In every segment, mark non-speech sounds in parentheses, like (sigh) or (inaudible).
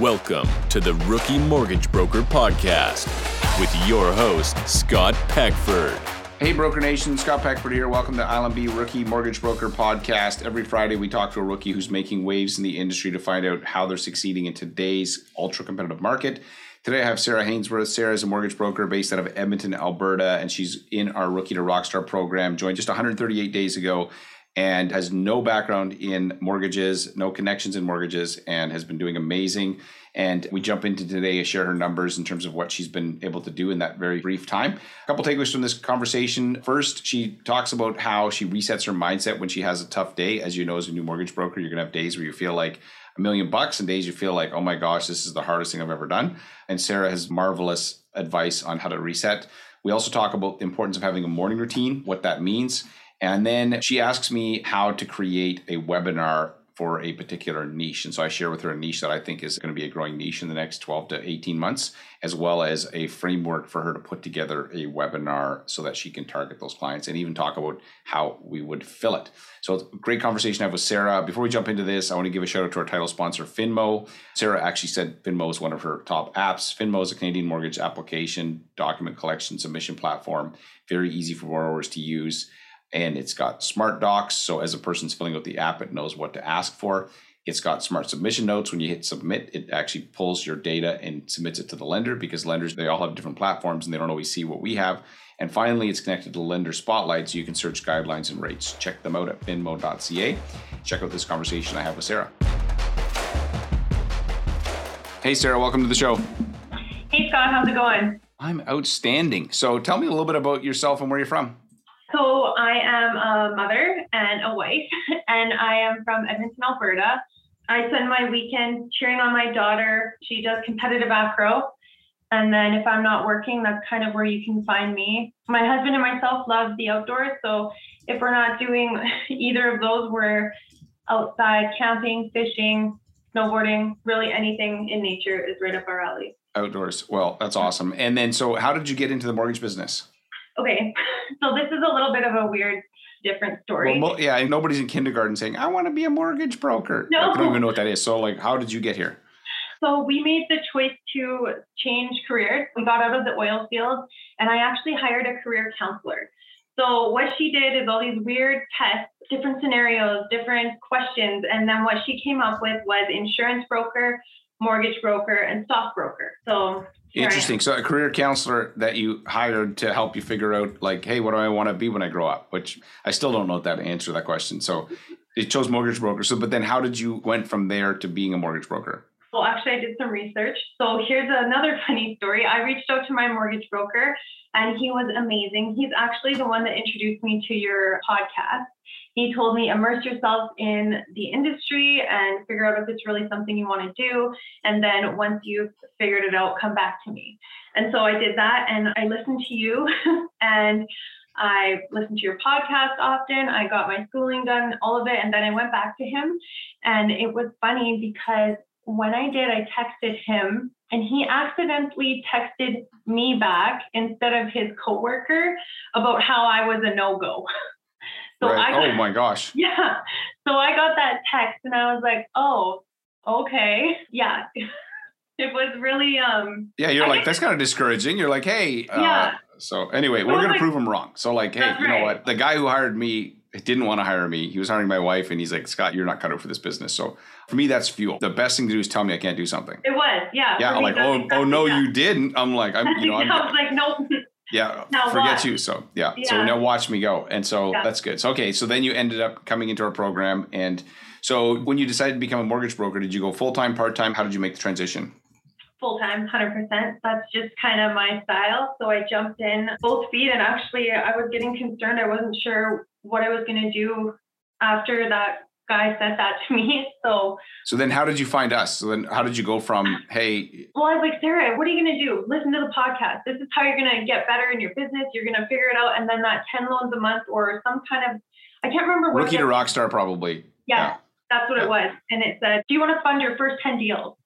Welcome to the Rookie Mortgage Broker Podcast with your host, Scott Peckford. Hey, Broker Nation, Scott Peckford here. Welcome to ILMB Rookie Mortgage Broker Podcast. Every Friday, we talk to a rookie who's making waves in the industry to find out how they're succeeding in today's ultra competitive market. Today, I have Sarah Hainsworth. Sarah is a mortgage broker based out of Edmonton, Alberta, and she's in our Rookie to Rockstar program, joined just 138 days ago and has no background in mortgages, no connections in mortgages, and has been doing amazing. And we jump into today to share her numbers in terms of what she's been able to do in that very brief time. A couple takeaways from this conversation. First, she talks about how she resets her mindset when she has a tough day. As you know, as a new mortgage broker, you're going to have days where you feel like a million bucks and days you feel like, oh my gosh, this is the hardest thing I've ever done. And Sarah has marvelous advice on how to reset. We also talk about the importance of having a morning routine, what that means, and then she asks me how to create a webinar for a particular niche. And so I share with her a niche that I think is going to be a growing niche in the next 12 to 18 months, as well as a framework for her to put together a webinar so that she can target those clients and even talk about how we would fill it. So it's a great conversation I have with Sarah. Before we jump into this, I want to give a shout out to our title sponsor, Finmo. Sarah actually said Finmo is one of her top apps. Finmo is a Canadian mortgage application, document collection, submission platform, very easy for borrowers to use and it's got smart docs. So as a person's filling out the app, it knows what to ask for. It's got smart submission notes. When you hit submit, it actually pulls your data and submits it to the lender because lenders, they all have different platforms and they don't always see what we have. And finally, it's connected to Lender Spotlight so you can search guidelines and rates. Check them out at finmo.ca. Check out this conversation I have with Sarah. Hey, Sarah, welcome to the show. Hey, Scott, how's it going? I'm outstanding. So tell me a little bit about yourself and where you're from. So I am a mother and a wife, (laughs) and I am from Edmonton, Alberta. I spend my weekends cheering on my daughter. She does competitive acro. And then if I'm not working, that's kind of where you can find me. My husband and myself love the outdoors. So if we're not doing (laughs) either of those, we're outside camping, fishing, snowboarding, really anything in nature is right up our alley. Outdoors. Well, that's awesome. And then, so how did you get into the mortgage business? Okay, (laughs) so this is a little bit of a weird, different story. Well, yeah, nobody's in kindergarten saying, I want to be a mortgage broker. No. I don't even know what that is. So, like, how did you get here? So we made the choice to change careers. We got out of the oil field, and I actually hired a career counselor. So what she did is all these weird tests, different scenarios, different questions, and then what she came up with was insurance broker, mortgage broker, and stockbroker. So Interesting. So a career counselor that you hired to help you figure out like, hey, what do I want to be when I grow up? Which I still don't know that answer that question. So it chose mortgage broker. So but then how did you went from there to being a mortgage broker? Well, actually, I did some research. So here's another (laughs) funny story. I reached out to my mortgage broker, and he was amazing. He's actually the one that introduced me to your podcast. He told me immerse yourself in the industry and figure out if it's really something you want to do. And then once you've figured it out, come back to me. And so I did that and I listened to you (laughs) and I listened to your podcast often. I got my schooling done, all of it. And then I went back to him. And it was funny because when I did, I texted him and he accidentally texted me back instead of his coworker about how I was a no go. (laughs) So right. got, oh my gosh. (laughs) Yeah. So I got that text and I was like, oh, okay. Yeah. (laughs) it was really um Yeah, you're I like, that's kind of discouraging. You're like, hey, uh, yeah. so anyway, we're gonna like, prove him wrong. So like, hey, you know what? The guy who hired me didn't want to hire me. He was hiring my wife, and he's like, Scott, you're not cut out for this business. So for me, that's fuel. The best thing to do is tell me I can't do something. It was, yeah. Yeah, I'm like, oh, oh no, that. you didn't. I'm like, I'm, you (laughs) know, I'm, I was like, nope. Yeah, now forget you. So yeah. yeah. so now watch me go, and so yeah. that's good. So okay, so then you ended up coming into our program, and so when you decided to become a mortgage broker, did you go full time, part time? How did you make the transition? Full time, hundred percent. That's just kind of my style. So I jumped in both feet, and actually, I was getting concerned. I wasn't sure what I was going to do after that guy said that to me. (laughs) So So then how did you find us? So then how did you go from hey Well, I was like, Sarah, what are you gonna do? Listen to the podcast. This is how you're gonna get better in your business. You're gonna figure it out. And then that 10 loans a month or some kind of I can't remember what Rookie to Rockstar probably. Yeah, yeah. that's what yeah. it was. And it said, Do you want to fund your first 10 deals?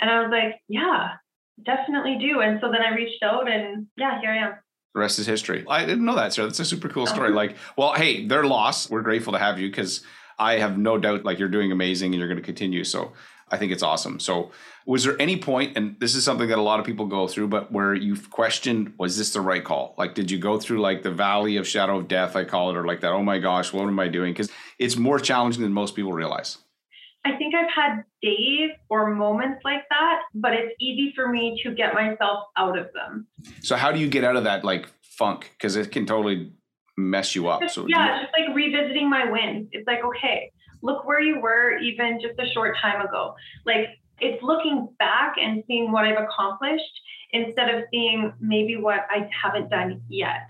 And I was like, Yeah, definitely do. And so then I reached out and yeah, here I am. The rest is history. I didn't know that, sir. That's a super cool story. (laughs) like, well, hey, their loss. We're grateful to have you because I have no doubt like you're doing amazing and you're going to continue. So I think it's awesome. So was there any point, and this is something that a lot of people go through, but where you've questioned, was this the right call? Like, did you go through like the valley of shadow of death, I call it, or like that, oh my gosh, what am I doing? Because it's more challenging than most people realize. I think I've had days or moments like that, but it's easy for me to get myself out of them. So how do you get out of that like funk? Because it can totally mess you up. So yeah, just like revisiting my wins. It's like, okay, look where you were even just a short time ago. Like it's looking back and seeing what I've accomplished instead of seeing maybe what I haven't done yet.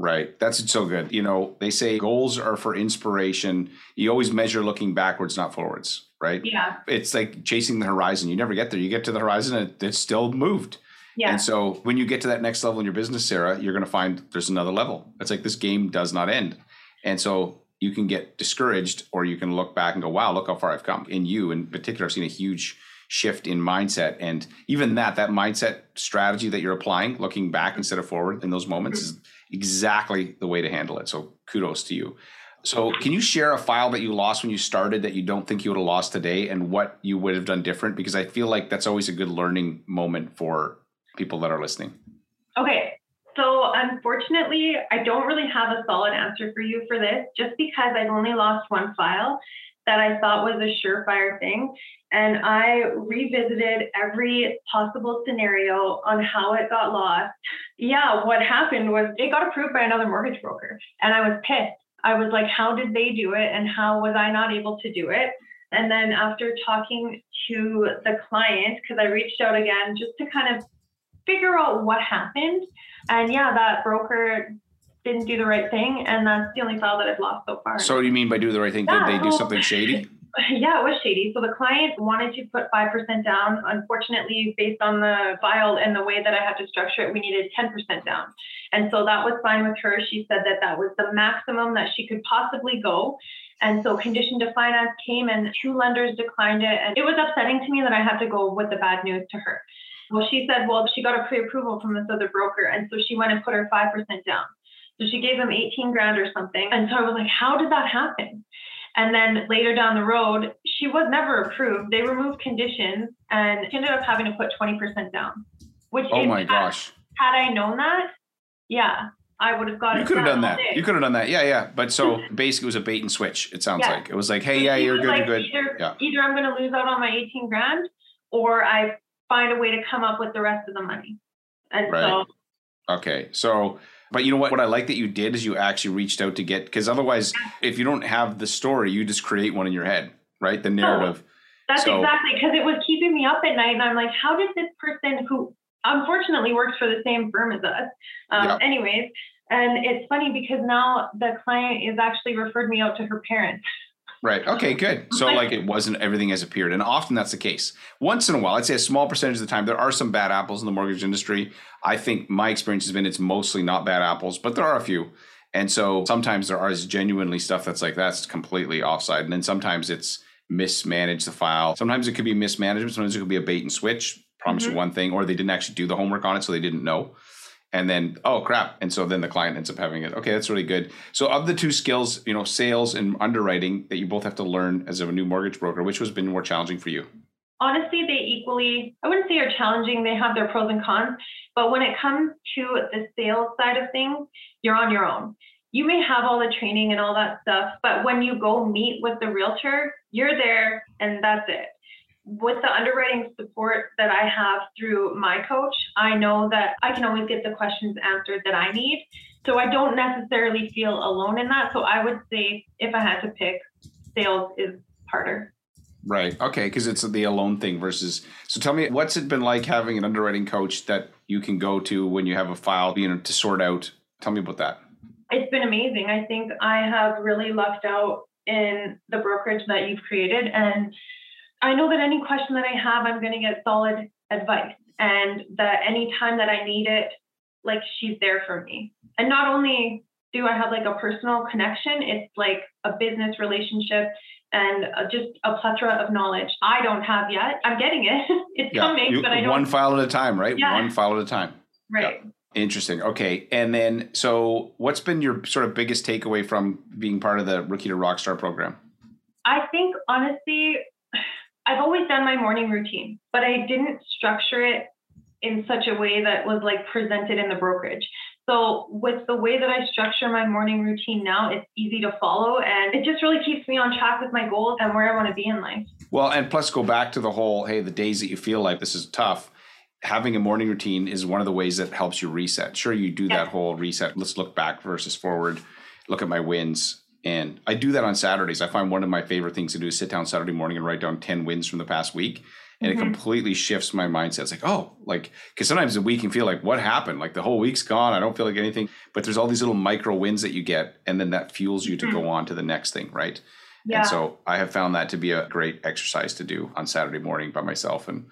Right. That's so good. You know, they say goals are for inspiration. You always measure looking backwards, not forwards, right? Yeah. It's like chasing the horizon. You never get there. You get to the horizon and it's still moved. Yeah. And so when you get to that next level in your business, Sarah, you're going to find there's another level. It's like this game does not end. And so you can get discouraged or you can look back and go, wow, look how far I've come. In you in particular, I've seen a huge shift in mindset. And even that, that mindset strategy that you're applying, looking back instead of forward in those moments is exactly the way to handle it. So kudos to you. So, can you share a file that you lost when you started that you don't think you would have lost today and what you would have done different? Because I feel like that's always a good learning moment for people that are listening. Okay. So, unfortunately, I don't really have a solid answer for you for this just because I've only lost one file that I thought was a surefire thing. And I revisited every possible scenario on how it got lost. Yeah, what happened was it got approved by another mortgage broker. And I was pissed. I was like, how did they do it? And how was I not able to do it? And then after talking to the client, because I reached out again just to kind of figure out what happened. And yeah, that broker didn't do the right thing. And that's the only file that I've lost so far. So, what do you mean by do the right thing? Yeah, did they do something shady? (laughs) Yeah, it was shady. So the client wanted to put 5% down. Unfortunately, based on the file and the way that I had to structure it, we needed 10% down. And so that was fine with her. She said that that was the maximum that she could possibly go. And so condition to finance came and two lenders declined it. And it was upsetting to me that I had to go with the bad news to her. Well, she said, well, she got a pre-approval from this other broker. And so she went and put her 5% down. So she gave him 18 grand or something. And so I was like, how did that happen? And then later down the road, she was never approved. They removed conditions and she ended up having to put 20% down. Which oh my had, gosh. Had I known that, yeah, I would have got you. Could have done that. Day. You could have done that. Yeah, yeah. But so (laughs) basically, it was a bait and switch. It sounds yeah. like it was like, hey, yeah, you're good, like, you're good. Either, yeah. either I'm going to lose out on my 18 grand, or I find a way to come up with the rest of the money. And right. so. Okay, so but you know what? What I like that you did is you actually reached out to get because otherwise, if you don't have the story, you just create one in your head, right? The narrative. Oh, that's so, exactly because it was keeping me up at night, and I'm like, how did this person who unfortunately works for the same firm as us, um, yeah. anyways? And it's funny because now the client is actually referred me out to her parents. Right. Okay, good. So like it wasn't everything has appeared. And often that's the case. Once in a while, I'd say a small percentage of the time, there are some bad apples in the mortgage industry. I think my experience has been it's mostly not bad apples, but there are a few. And so sometimes there is genuinely stuff that's like that's completely offside. And then sometimes it's mismanage the file. Sometimes it could be mismanagement. Sometimes it could be a bait and switch, promise mm-hmm. you one thing, or they didn't actually do the homework on it, so they didn't know and then oh crap. And so then the client ends up having it. Okay that's really good. So of the two skills you know sales and underwriting that you both have to learn as a new mortgage broker which has been more challenging for you? Honestly they equally i wouldn't say are challenging. They have their pros and cons. But when it comes to the sales side of things you're on your own. You may have all the training and all that stuff but when you go meet with the realtor you're there and that's it with the underwriting support that I have through my coach, I know that I can always get the questions answered that I need. So I don't necessarily feel alone in that. So I would say if I had to pick, sales is harder. Right. Okay. Because it's the alone thing versus. So tell me, what's it been like having an underwriting coach that you can go to when you have a file, you know, to sort out? Tell me about that. It's been amazing. I think I have really lucked out in the brokerage that you've created. And I know that any question that I have, I'm going to get solid advice, and that anytime that I need it, like she's there for me. And not only do I have like a personal connection, it's like a business relationship and uh, just a plethora of knowledge I don't have yet. I'm getting it. (laughs) it's yeah. coming, you, but I don't. One file at a time, right? Yeah. One file at a time. Right. Yeah. Interesting. Okay. And then, so what's been your sort of biggest takeaway from being part of the Rookie to Rockstar program? I think honestly, I've always done my morning routine, but I didn't structure it in such a way that was like presented in the brokerage. So with the way that I structure my morning routine now, it's easy to follow and it just really keeps me on track with my goals and where I want to be in life. Well, and plus go back to the whole, hey, the days that you feel like this is tough, having a morning routine is one of the ways that helps you reset. Sure, you do Yeah. that whole reset. Let's look back versus forward, look at my wins. And I do that on Saturdays. I find one of my favorite things to do is sit down Saturday morning and write down 10 wins from the past week. And Mhm. it completely shifts my mindset. It's like, oh, like, because sometimes the week can feel like, what happened? Like the whole week's gone. I don't feel like anything. But there's all these little micro wins that you get. And then that fuels you to Mhm. go on to the next thing, right? Yeah. And so I have found that to be a great exercise to do on Saturday morning by myself. And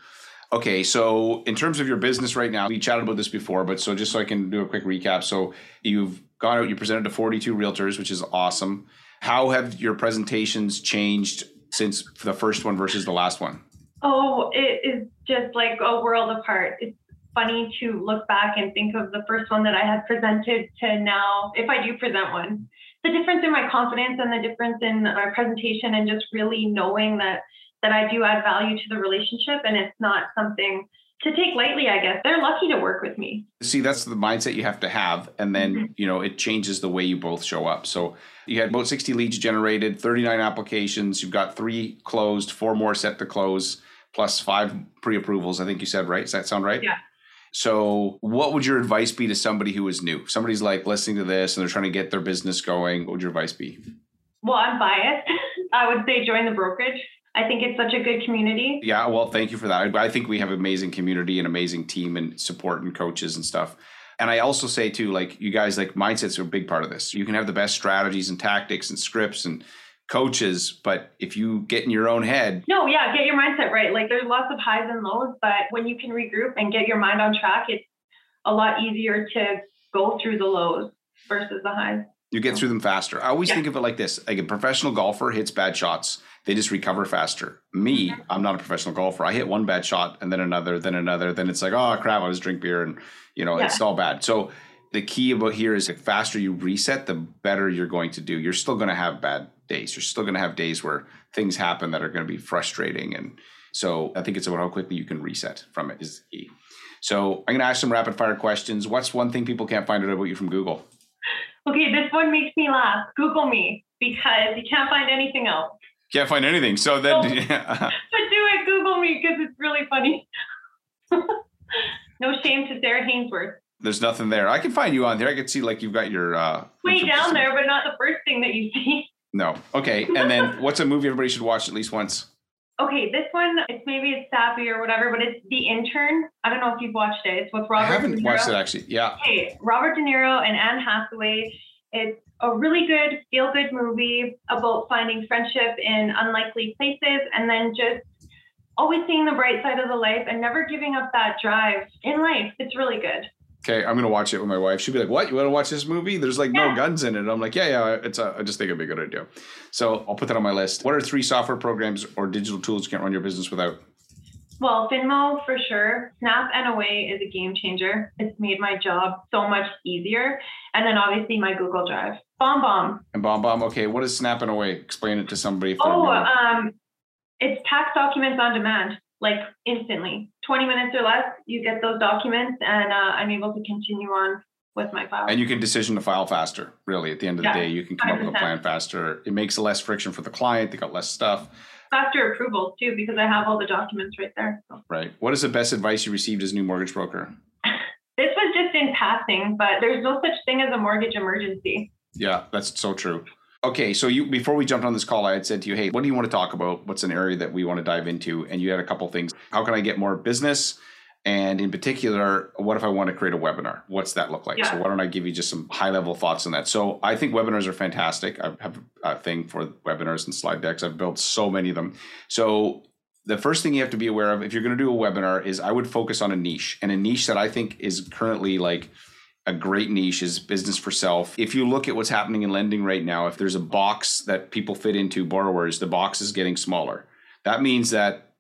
okay, so in terms of your business right now, we chatted about this before, but so just so I can do a quick recap. So you've gone out, you presented to 42 realtors, which is awesome. How have your presentations changed since the first one versus the last one? Oh, it is just like a world apart. It's funny to look back and think of the first one that I had presented to now, if I do present one. The difference in my confidence and the difference in my presentation and just really knowing that that I do add value to the relationship and it's not something to take lightly, I guess. They're lucky to work with me. See, that's the mindset you have to have. And then, Mhm. you know, it changes the way you both show up. So you had about 60 leads generated, 39 applications. You've got three closed, four more set to close, plus five pre approvals, I think you said, right? Does that sound right? Yeah. So, what would your advice be to somebody who is new? Somebody's like listening to this and they're trying to get their business going. What would your advice be? Well, I'm biased. (laughs) I would say join the brokerage. I think it's such a good community. Yeah, well, thank you for that. I think we have amazing community and amazing team and support and coaches and stuff. And I also say too, like you guys, like mindsets are a big part of this. You can have the best strategies and tactics and scripts and coaches, but if you get in your own head, No, yeah, get your mindset right. Like there's lots of highs and lows, but when you can regroup and get your mind on track, it's a lot easier to go through the lows versus the highs. You get through them faster. I always Yeah. think of it like this: like a professional golfer hits bad shots, they just recover faster. Me, mm-hmm. I'm not a professional golfer. I hit one bad shot and then another, then another, then it's like, oh crap, I just drink beer and you know it's all bad. So the key about here is the faster you reset, the better you're going to do. You're still going to have bad days. You're still going to have days where things happen that are going to be frustrating, and so I think it's about how quickly you can reset from it is the key. So I'm going to ask some rapid fire questions. What's one thing people can't find out about you from Google? Okay, this one makes me laugh. Google me because you can't find anything else. Can't find anything. So then, (laughs) (laughs) But do it, Google me because it's really funny. (laughs) no shame to Sarah Hainsworth. there's nothing there. I can find you on there. I can see like you've got your uh, Way down there, but not the first thing that you see. No. Okay. And then what's a movie everybody should watch at least once? Okay, this one, it's maybe it's sappy or whatever, but it's The Intern. I don't know if you've watched it. It's with Robert I haven't watched it actually. Yeah. Hey, Robert De Niro and Anne Hathaway. It's a really good, feel good movie about finding friendship in unlikely places and then just always seeing the bright side of the life and never giving up that drive in life. It's really good. Okay. I'm gonna watch it with my wife. She'll be like, "What? You want to watch this movie? There's like no guns in it." I'm like, "Yeah, yeah. It's. A, I just think it'd be a good idea." So I'll put that on my list. What are three software programs or digital tools you can't run your business without? Well, Finmo for sure. Snap NOA is a game changer. It's made my job so much easier. And then obviously my Google Drive. Bomb Bomb. And Bomb Bomb. Okay. What is Snap NOA? Explain it to somebody. Oh, um, it's tax documents on demand, like instantly. 20 minutes or less, you get those documents, and uh, I'm able to continue on with my file. and you can decision to file faster. Really, at the end of the day, you can come up with a plan faster. It makes less friction for the client. They got less stuff. Faster approvals too, because I have all the documents right there. So. Right. What is the best advice you received as a new mortgage broker? (laughs) This was just in passing, but there's no such thing as a mortgage emergency. Yeah, that's so true. Okay, so you before we jumped on this call, I had said to you, "Hey, what do you want to talk about? What's an area that we want to dive into?" And you had a couple things. How can I get more business? And in particular, what if I want to create a webinar? What's that look like? So why don't I give you just some high level thoughts on that? So I think webinars are fantastic. I have a thing for webinars and slide decks. I've built so many of them. So the first thing you have to be aware of if you're going to do a webinar is I would focus on a niche and a niche that I think is currently like a great niche is business for self. If you look at what's happening in lending right now, if there's a box that people fit into, borrowers, the box is getting smaller. That means that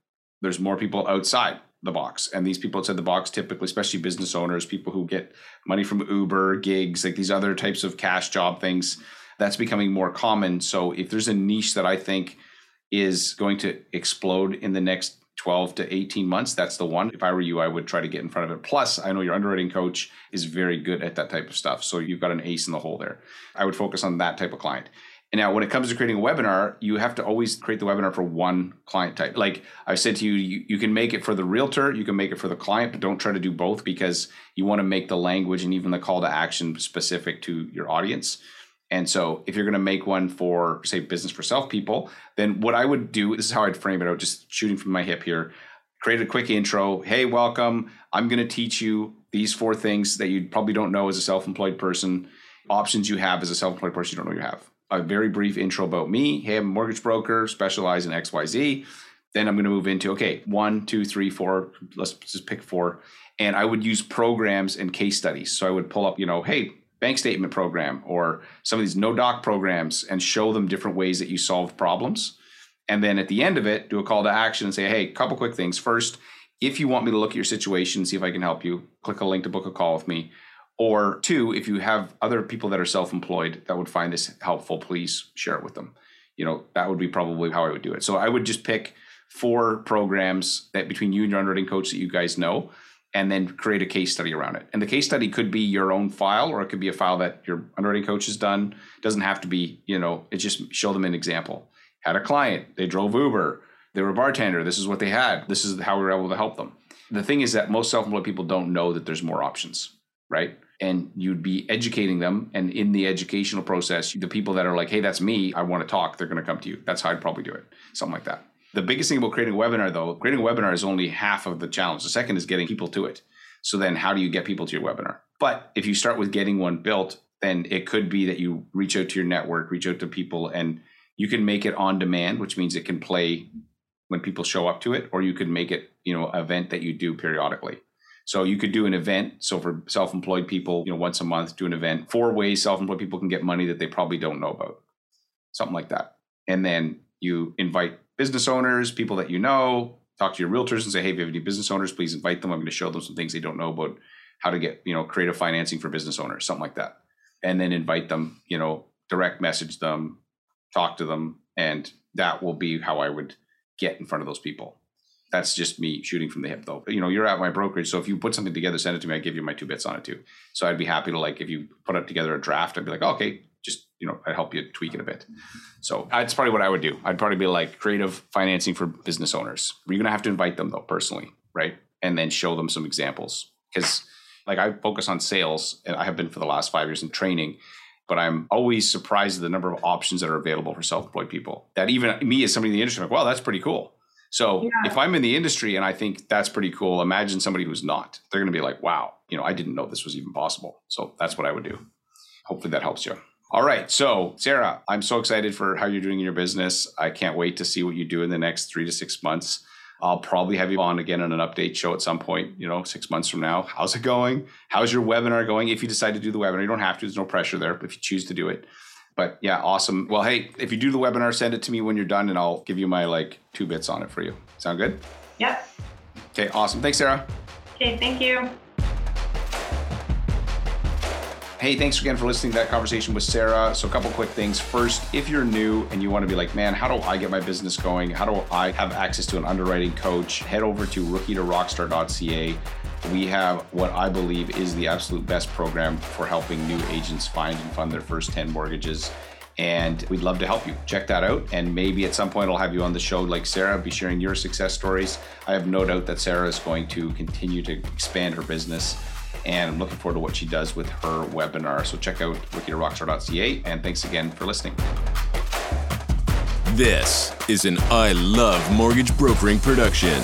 there's more people outside the box. And these people outside the box, typically, especially business owners, people who get money from Uber, gigs, like these other types of cash job things, that's becoming more common. So if there's a niche that I think is going to explode in the next 12 to 18 months, that's the one. If I were you, I would try to get in front of it. Plus, I know your underwriting coach is very good at that type of stuff. So you've got an ace in the hole there. I would focus on that type of client. And now, when it comes to creating a webinar, you have to always create the webinar for one client type. Like I said to you, you, you can make it for the realtor, you can make it for the client, but don't try to do both because you want to make the language and even the call to action specific to your audience. And so, if you're going to make one for, say, business for self people, then what I would do this is how I'd frame it out, just shooting from my hip here. Create a quick intro. Hey, welcome. I'm going to teach you these four things that you probably don't know as a self employed person, options you have as a self employed person you don't know you have a very brief intro about me. Hey, I'm a mortgage broker, specialize in XYZ. Then I'm going to move into, okay, one, two, three, four. Let's just pick four. And I would use programs and case studies. So I would pull up, you know, hey, bank statement program or some of these no doc programs and show them different ways that you solve problems. And then at the end of it, do a call to action and say, hey, couple quick things. First, if you want me to look at your situation, see if I can help you, click a link to book a call with me. Or two, if you have other people that are self-employed that would find this helpful, please share it with them. You know, that would be probably how I would do it. So I would just pick four programs that between you and your underwriting coach that you guys know, and then create a case study around it. And the case study could be your own file, or it could be a file that your underwriting coach has done. It doesn't have to be, you know, it just show them an example. Had a client, they drove Uber, they were a bartender. This is what they had. This is how we were able to help them. The thing is that most self-employed people don't know that there's more options, right? and you'd be educating them. And in the educational process, the people that are like, hey, that's me, I want to talk, they're going to come to you. That's how I'd probably do it, something like that. The biggest thing about creating a webinar, though, creating a webinar is only half of the challenge. The second is getting people to it. So then, how do you get people to your webinar? But if you start with getting one built, then it could be that you reach out to your network, reach out to people, and you can make it on demand, which means it can play when people show up to it, or you could make it, you know, event that you do periodically. So you could do an event. So for self-employed people, you know, once a month, do an event. Four ways self-employed people can get money that they probably don't know about. Something like that. And then you invite business owners, people that you know, talk to your realtors and say, hey, if you have any business owners, please invite them. I'm going to show them some things they don't know about how to get, you know, creative financing for business owners, something like that. And then invite them, you know, direct message them, talk to them. And that will be how I would get in front of those people. That's just me shooting from the hip, though. You know, you're at my brokerage, so if you put something together, send it to me. I give you my two bits on it too. So I'd be happy to like if you put up together a draft, I'd be like, oh, okay, just you know, I'd help you tweak it a bit. Mm-hmm. So that's probably what I would do. I'd probably be like creative financing for business owners. You're gonna have to invite them though personally, right? And then show them some examples because like I focus on sales, and I have been for the last five years in training but I'm always surprised at the number of options that are available for self-employed people. That even me as somebody in the industry, I'm like, wow, that's pretty cool. So yeah. if I'm in the industry and I think that's pretty cool, imagine somebody who's not. They're going to be like, wow, you know, I didn't know this was even possible. So that's what I would do. Hopefully that helps you. All right. So, Sarah, I'm so excited for how you're doing in your business. I can't wait to see what you do in the next three to six months. I'll probably have you on again on an update show at some point, you know, six months from now. How's it going? How's your webinar going? If you decide to do the webinar, you don't have to, there's no pressure there, but if you choose to do it, but yeah, awesome. Well, hey, if you do the webinar, send it to me when you're done and I'll give you my like two bits on it for you. Sound good? Yep. Okay, awesome. Thanks, Sarah. Okay, thank you. Hey, thanks again for listening to that conversation with Sarah. So, a couple quick things. First, if you're new and you want to be like, man, how do I get my business going? How do I have access to an underwriting coach? Head over to rookie2rockstar.ca we have what I believe is the absolute best program for helping new agents find and fund their first 10 mortgages. And we'd love to help you. Check that out. And maybe at some point I'll have you on the show like Sarah, be sharing your success stories. I have no doubt that Sarah is going to continue to expand her business. And I'm looking forward to what she does with her webinar. So check out rookie2rockstar.ca. And thanks again for listening. This is an I Love Mortgage Brokering production.